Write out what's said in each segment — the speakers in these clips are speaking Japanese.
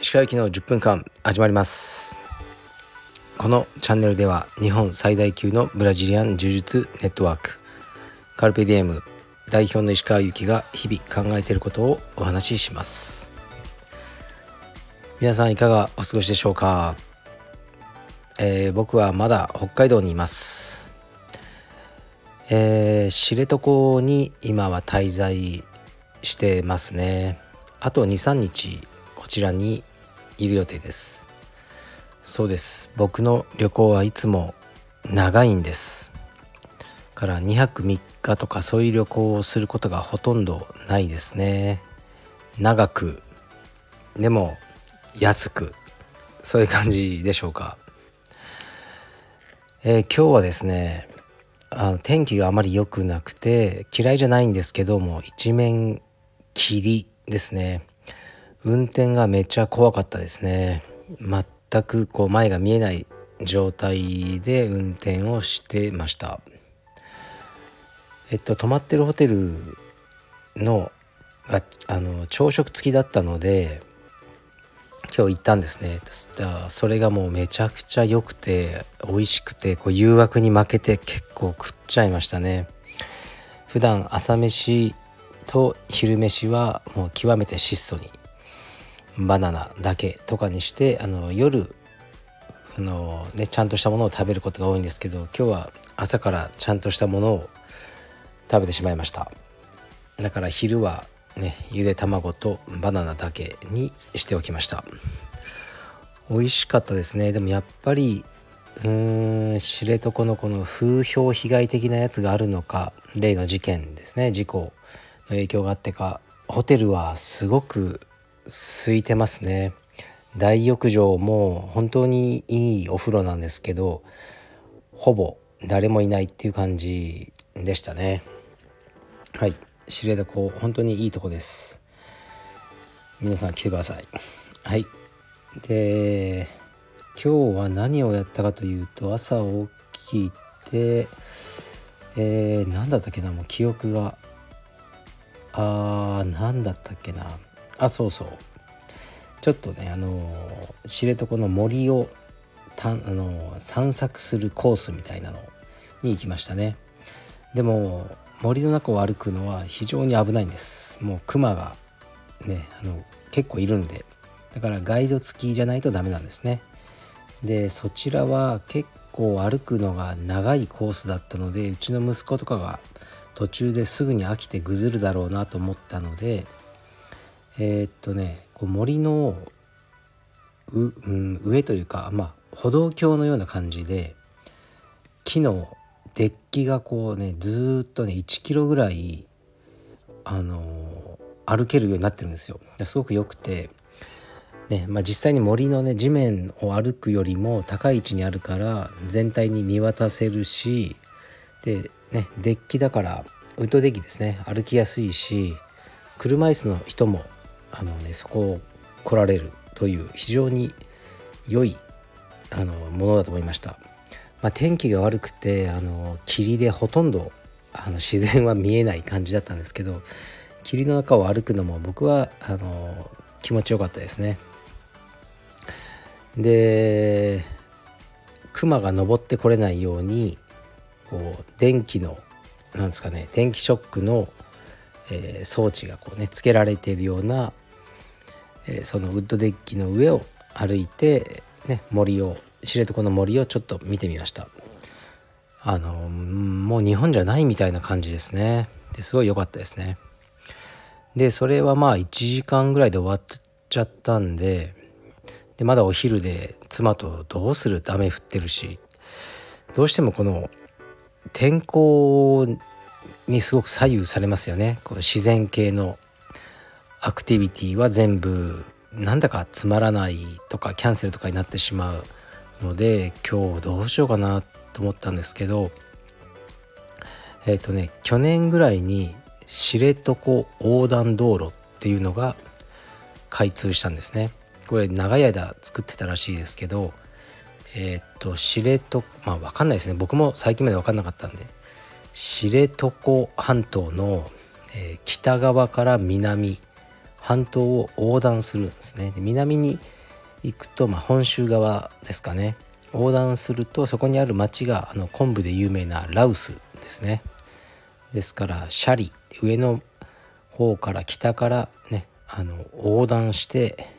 石川行きの10分間始まります。このチャンネルでは日本最大級のブラジリアン柔術ネットワークカルペディエム代表の石川由紀が日々考えていることをお話しします。皆さんいかがお過ごしでしょうか、えー、僕はまだ北海道にいます。えー、知床に今は滞在してますね。あと23日こちらにいる予定です。そうです。僕の旅行はいつも長いんです。から2泊3日とかそういう旅行をすることがほとんどないですね。長くでも安く。そういう感じでしょうか。えー、今日はですねあの天気があまり良くなくて嫌いじゃないんですけども一面霧ですね。運転がめっちゃ怖かったですね。全くこう前が見えない状態で運転をしてました。えっと泊まってるホテルのああの朝食付きだったので今日行ったんですね。それがもうめちゃくちゃ良くて美味しくてこう誘惑に負けて結構食っちゃいましたね。普段朝飯と昼飯はもう極めて質素にバナナだけとかにしてあの夜あの、ね、ちゃんとしたものを食べることが多いんですけど今日は朝からちゃんとしたものを食べてしまいました。だから昼はねゆで卵とバナナだけにしておきました。美味しかったですね。でもやっぱりうーん知床のこの風評被害的なやつがあるのか例の事件ですね。事故の影響があってかホテルはすごく空いてますね。大浴場も本当にいいお風呂なんですけどほぼ誰もいないっていう感じでしたね。はい。知床本当にいいとこです。皆さん来てください。はい。で今日は何をやったかというと朝起きてえー、何だったっけなもう記憶が。あー何だったっけな。あそうそう。ちょっとねあの知床の森をたあの散策するコースみたいなのに行きましたね。でも森の中を歩くのは非常に危ないんです。もうクマがねあの結構いるんで。だからガイド付きじゃないとダメなんですね。でそちらは結構歩くのが長いコースだったのでうちの息子とかが途中ですぐに飽きてぐずるだろうなと思ったのでえー、っとねこう森のう、うん、上というか、まあ、歩道橋のような感じで木のデッキがこうねずっとね1キロぐらい、あのー、歩けるようになってるんですよ。すごく良くて、ねまあ、実際に森のね地面を歩くよりも高い位置にあるから全体に見渡せるしで、ね、デッキだからウッドデッキですね歩きやすいし車椅子の人もあのねそこを来られるという非常に良いあのものだと思いました。まあ、天気が悪くてあの霧でほとんどあの自然は見えない感じだったんですけど霧の中を歩くのも僕はあの気持ちよかったですね。で熊が登ってこれないようにこう電気のなんですかね電気ショックのえー、装置がこうねつけられているような、えー、そのウッドデッキの上を歩いて、ね、森を知床の森をちょっと見てみました。あのもう日本じゃないみたいな感じですね。ですごい良かったですね。でそれはまあ1時間ぐらいで終わっちゃったんででまだお昼で妻とどうする？って雨降ってるし。どうしてもこの天候にすごく左右されますよね。こう自然系のアクティビティは全部なんだかつまらないとかキャンセルとかになってしまう。ので今日どうしようかなと思ったんですけどえっ、ー、とね去年ぐらいに知床横断道路っていうのが開通したんですね。これ長い間作ってたらしいですけどえっ、ー、と知床まあ分かんないですね。僕も最近まで分かんなかったんで知床半島の、えー、北側から南半島を横断するんですね。で南に行くと、まあ、本州側ですかね。横断するとそこにある町があの昆布で有名なラウスですね。ですからシャリ上の方から北からねあの横断して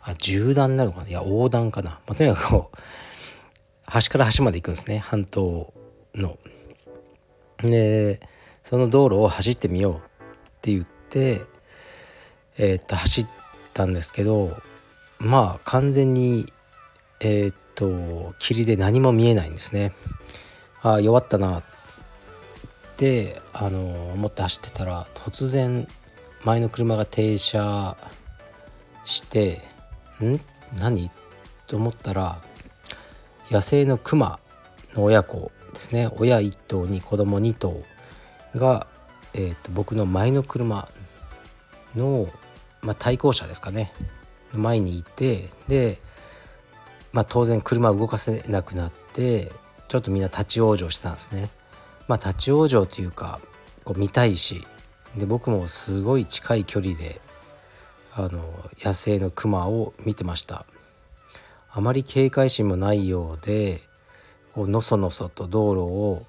あ縦断になるのかな？いや横断かな、まあ、とにかくこう端から端まで行くんですね。半島の。でその道路を走ってみようって言ってえー、っと走ったんですけどまあ完全にえー、っと霧で何も見えないんですね。ああ弱ったなってあの思って走ってたら突然前の車が停車してん？何？と思ったら野生のクマの親子ですね。親1頭に子供2頭が、えーと、僕の前の車の、まあ、対向車ですかね。前にいてで、まあ、当然車動かせなくなってちょっとみんな立ち往生したんですね。まあ、立ち往生というかこう見たいしで僕もすごい近い距離であの野生のクマを見てましたあまり警戒心もないようでこうのそのそと道路を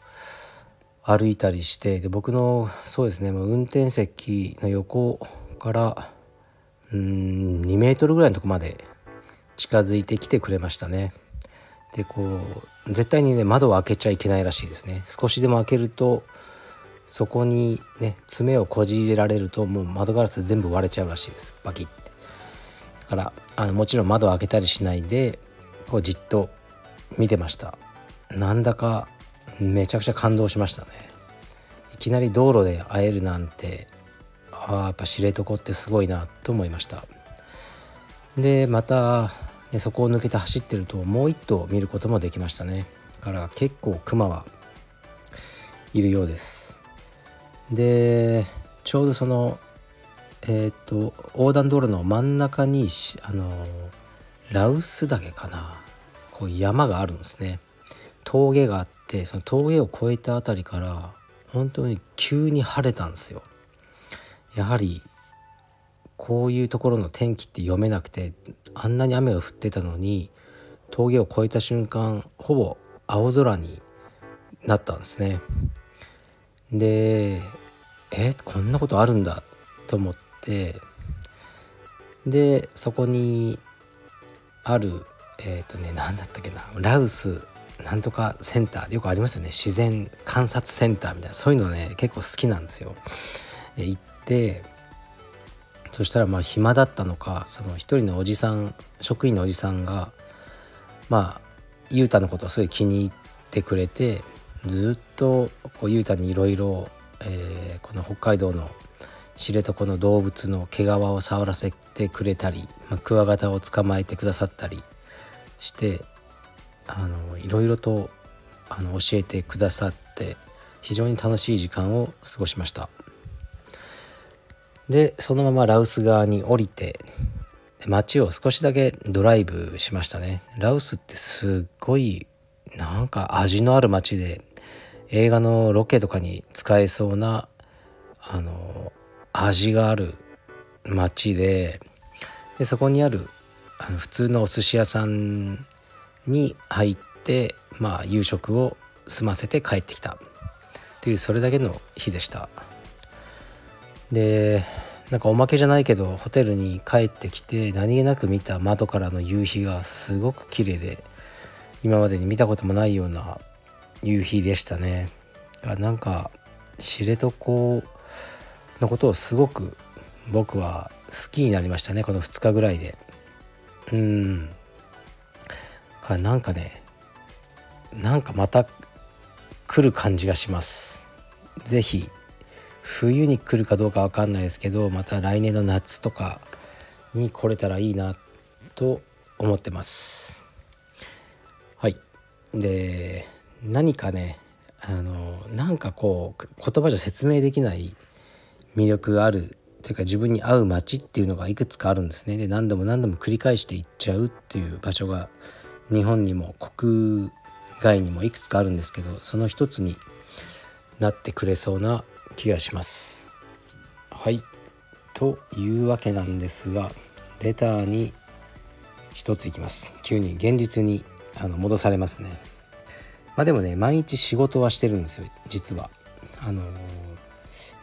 歩いたりしてで僕のそうですねもう運転席の横からうん2メートルぐらいのとこまで近づいてきてくれましたね。でこう絶対にね窓を開けちゃいけないらしいですね。少しでも開けるとそこにね爪をこじ入れられるともう窓ガラス全部割れちゃうらしいです。バキッ。てだからあのもちろん窓を開けたりしないでこうじっと見てました。なんだかめちゃくちゃ感動しましたね。いきなり道路で会えるなんてあやっぱ知床ってすごいなと思いました。でまたでそこを抜けて走ってるともう一頭見ることもできましたね。から結構クマはいるようです。でちょうどそのえっ、と横断道路の真ん中にあのラウス岳かな。こう山があるんですね。峠があってその峠を越えた辺りから本当に急に晴れたんですよ。やはりこういうところの天気って読めなくてあんなに雨が降ってたのに峠を越えた瞬間ほぼ青空になったんですね。でえこんなことあるんだと思ってでそこにあるえっ、ー、とね何だったっけなラウスなんとかセンターよくありますよね自然観察センターみたいなそういうのね結構好きなんですよ。行ってそしたらまあ暇だったのかその一人のおじさん職員のおじさんがまあ雄太のことをすごい気に入ってくれてずっとこう雄太にいろいろこの北海道の知床の動物の毛皮を触らせてくれたり、まあ、クワガタを捕まえてくださったりしてあのいろいろとあの教えてくださって非常に楽しい時間を過ごしました。でそのままラウス側に降りて街を少しだけドライブしましたねラウスってすっごいなんか味のある街で映画のロケとかに使えそうなあの味がある街ででそこにあるあの普通のお寿司屋さんに入ってまあ夕食を済ませて帰ってきたっていうそれだけの日でした。でなんかおまけじゃないけどホテルに帰ってきて何気なく見た窓からの夕日がすごく綺麗で今までに見たこともないような夕日でしたね。なんか知床のことをすごく僕は好きになりましたねこの2日ぐらいで。うん。かなんかねなんかまた来る感じがします。是非冬に来るかどうか分かんないですけどまた来年の夏とかに来れたらいいなと思ってます。はい。で何かねあのなんかこう言葉じゃ説明できない魅力があるというか自分に合う街っていうのがいくつかあるんですね。で何度も何度も繰り返していっちゃうっていう場所が日本にも国外にもいくつかあるんですけどその一つになってくれそうな気がします。はい。というわけなんですがレターに一ついきます。急に現実にあの戻されますね。まあでもね毎日仕事はしてるんですよ実は。あのー、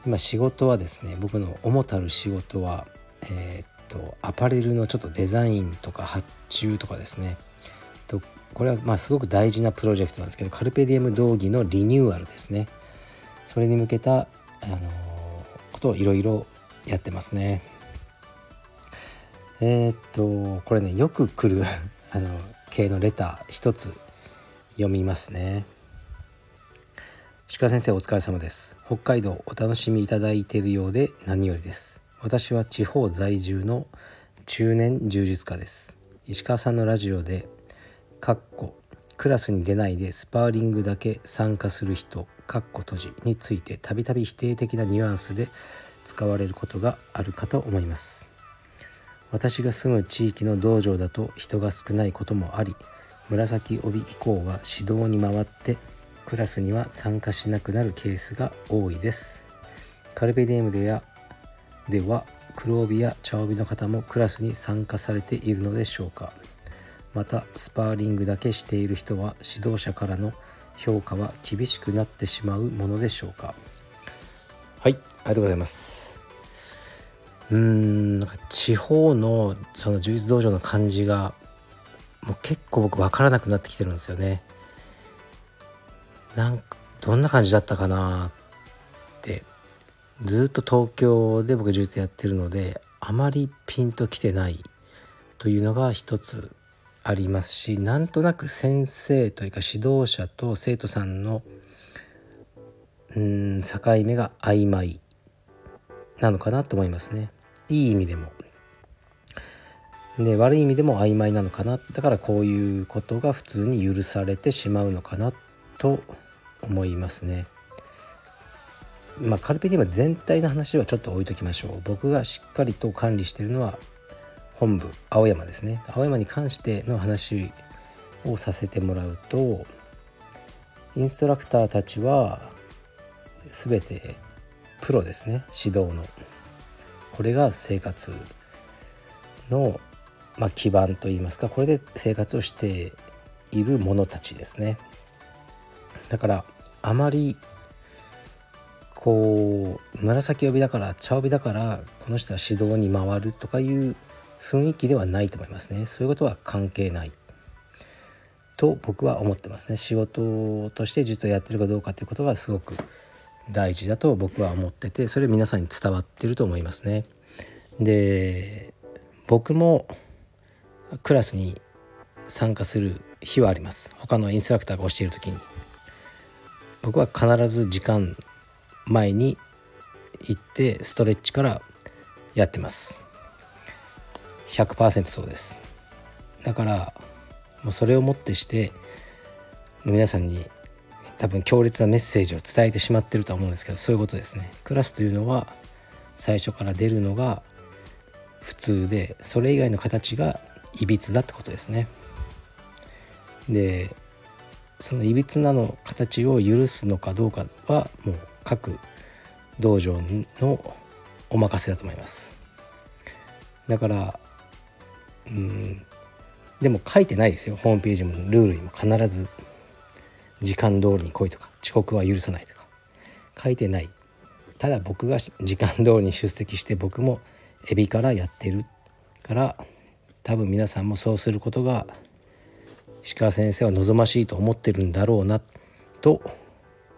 今仕事はですね僕の主たる仕事はえー、っとアパレルのちょっとデザインとか発注とかですね。とこれはまあすごく大事なプロジェクトなんですけどカルペディエム道義のリニューアルですね。それに向けた、あのー、ことをいろいろやってますね。えー、っとこれねよく来る あの系のレター一つ読みますね。鹿先生お疲れ様です。北海道お楽しみいただいているようで何よりです。私は地方在住の中年充実家です。石川さんのラジオでかっこクラスに出ないでスパーリングだけ参加する人。かっこ閉じについてたびたび否定的なニュアンスで使われることがあるかと思います。私が住む地域の道場だと人が少ないこともあり紫帯以降は指導に回ってクラスには参加しなくなるケースが多いです。カルペディエムでやでは黒帯や茶帯の方もクラスに参加されているのでしょうか。またスパーリングだけしている人は指導者からの評価は厳しくなってしまうものでしょうか？はいありがとうございます。うーんなんか地方のその充実道場の感じがもう結構僕分からなくなってきてるんですよね。なんかどんな感じだったかなってずっと東京で僕充実やってるのであまりピンときてないというのが一つありますしなんとなく先生というか指導者と生徒さんのうん境目が曖昧なのかなと思いますね。いい意味でも。で悪い意味でも曖昧なのかな。だからこういうことが普通に許されてしまうのかなと思いますね。まあカルペディウム全体の話はちょっと置いときましょう。僕がしっかりと管理しているのは本部青山ですね。青山に関しての話をさせてもらうとインストラクターたちは全てプロですね。指導の。これが生活の、まあ、基盤といいますかこれで生活をしている者たちですね。だからあまりこう紫帯だから茶帯だからこの人は指導に回るとかいう雰囲気ではないと思いますね。そういうことは関係ない。と僕は思ってますね。仕事として実はやってるかどうかということがすごく大事だと僕は思っててそれ皆さんに伝わってると思いますね。で僕もクラスに参加する日はあります。他のインストラクターが教える時に。僕は必ず時間前に行ってストレッチからやってます。100%そうです。だからもうそれをもってして皆さんに多分強烈なメッセージを伝えてしまってるとは思うんですけどそういうことですね。クラスというのは最初から出るのが普通でそれ以外の形がいびつだってことですね。でそのいびつなの形を許すのかどうかはもう各道場のお任せだと思います。だからうん。でも書いてないですよ。ホームページもルールにも。必ず時間通りに来いとか。遅刻は許さないとか。書いてない。ただ僕が時間通りに出席して僕もエビからやってるから多分皆さんもそうすることが石川先生は望ましいと思ってるんだろうなと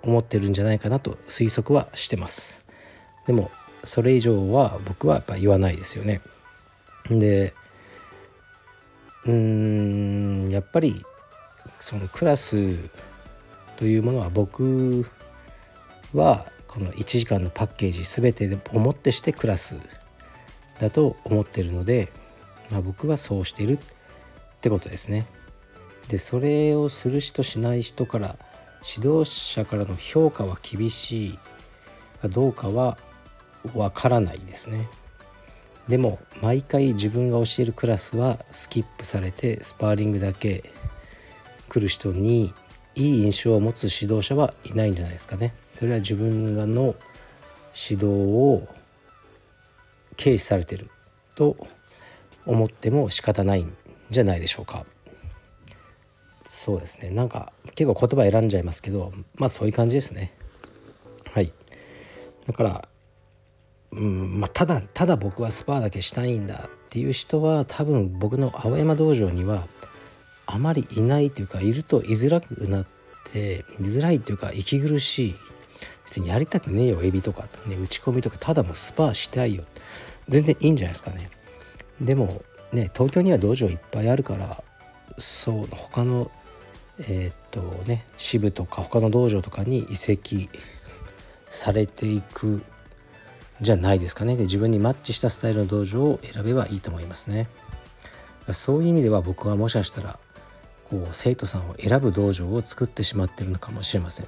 思ってるんじゃないかなと推測はしてます。でもそれ以上は僕はやっぱ言わないですよね。でうーんやっぱりそのクラスというものは僕はこの1時間のパッケージ全てをもってしてクラスだと思ってるので、まあ、僕はそうしてるってことですね。でそれをする人しない人から指導者からの評価は厳しいかどうかはわからないですね。でも毎回自分が教えるクラスはスキップされてスパーリングだけ来る人にいい印象を持つ指導者はいないんじゃないですかね。それは自分がの指導を軽視されてると思っても仕方ないんじゃないでしょうか。そうですね。なんか結構言葉選んじゃいますけどまあそういう感じですね。はい。だからうん。まあ、ただただ僕はスパーだけしたいんだっていう人は多分僕の青山道場にはあまりいないというかいると居づらくなって居づらいというか息苦しい。別にやりたくねえよエビとか、ね、打ち込みとかただもうスパーしたいよ。全然いいんじゃないですかね。でもね東京には道場いっぱいあるからそう他のえー、っとね支部とか他の道場とかに移籍されていくじゃないですかね。で自分にマッチしたスタイルの道場を選べばいいと思いますね。そういう意味では僕はもしかしたらこう生徒さんを選ぶ道場を作ってしまってるのかもしれません。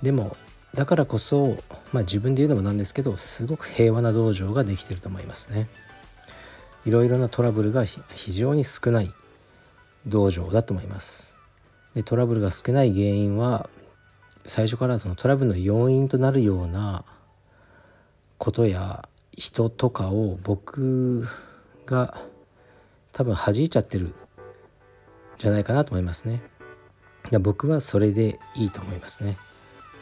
でもだからこそ、まあ、自分で言うのもなんですけどすごく平和な道場ができてると思いますね。いろいろなトラブルが非常に少ない道場だと思います。でトラブルが少ない原因は最初からそのトラブルの要因となるようなことや人とかを僕が多分弾いちゃってるんじゃないかなと思いますね。僕はそれでいいと思いますね。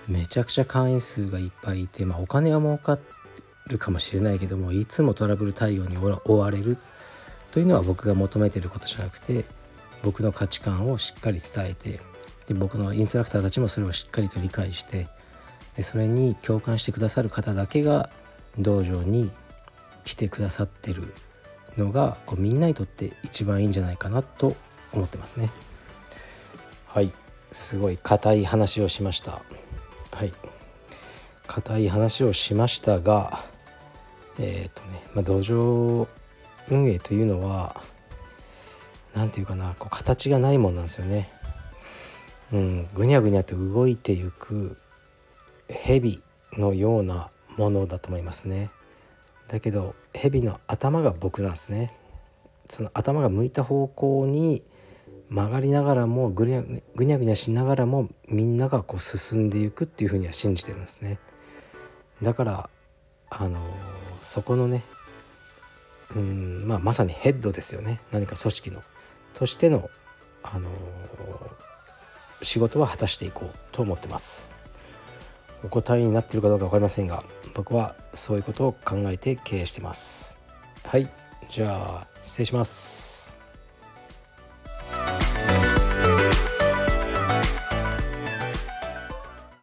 めちゃくちゃ会員数がいっぱいいて、まあ、お金は儲かるかもしれないけどもいつもトラブル対応に追われるというのは僕が求めてることじゃなくて僕の価値観をしっかり伝えてで僕のインストラクターたちもそれをしっかりと理解してでそれに共感してくださる方だけが道場に来てくださってるのがこうみんなにとって一番いいんじゃないかなと思ってますね。はい。すごい硬い話をしました。はい。硬い話をしましたがえっ、ー、とね、まあ、道場運営というのは何て言うかなこう形がないもんなんですよね。うんぐにゃぐにゃと動いていく蛇のようなものだと思いますね。だけど蛇の頭が僕なんですね。その頭が向いた方向に曲がりながらもぐにゃぐにゃぐにゃしながらもみんながこう進んでいくっていうふうには信じてるんですね。だからあのそこのねうんまあまさにヘッドですよね。何か組織の。としてのあの仕事は果たしていこうと思ってます。お答えになってるかどうか分かりませんが僕はそういうことを考えて経営してます。はい。じゃあ失礼します。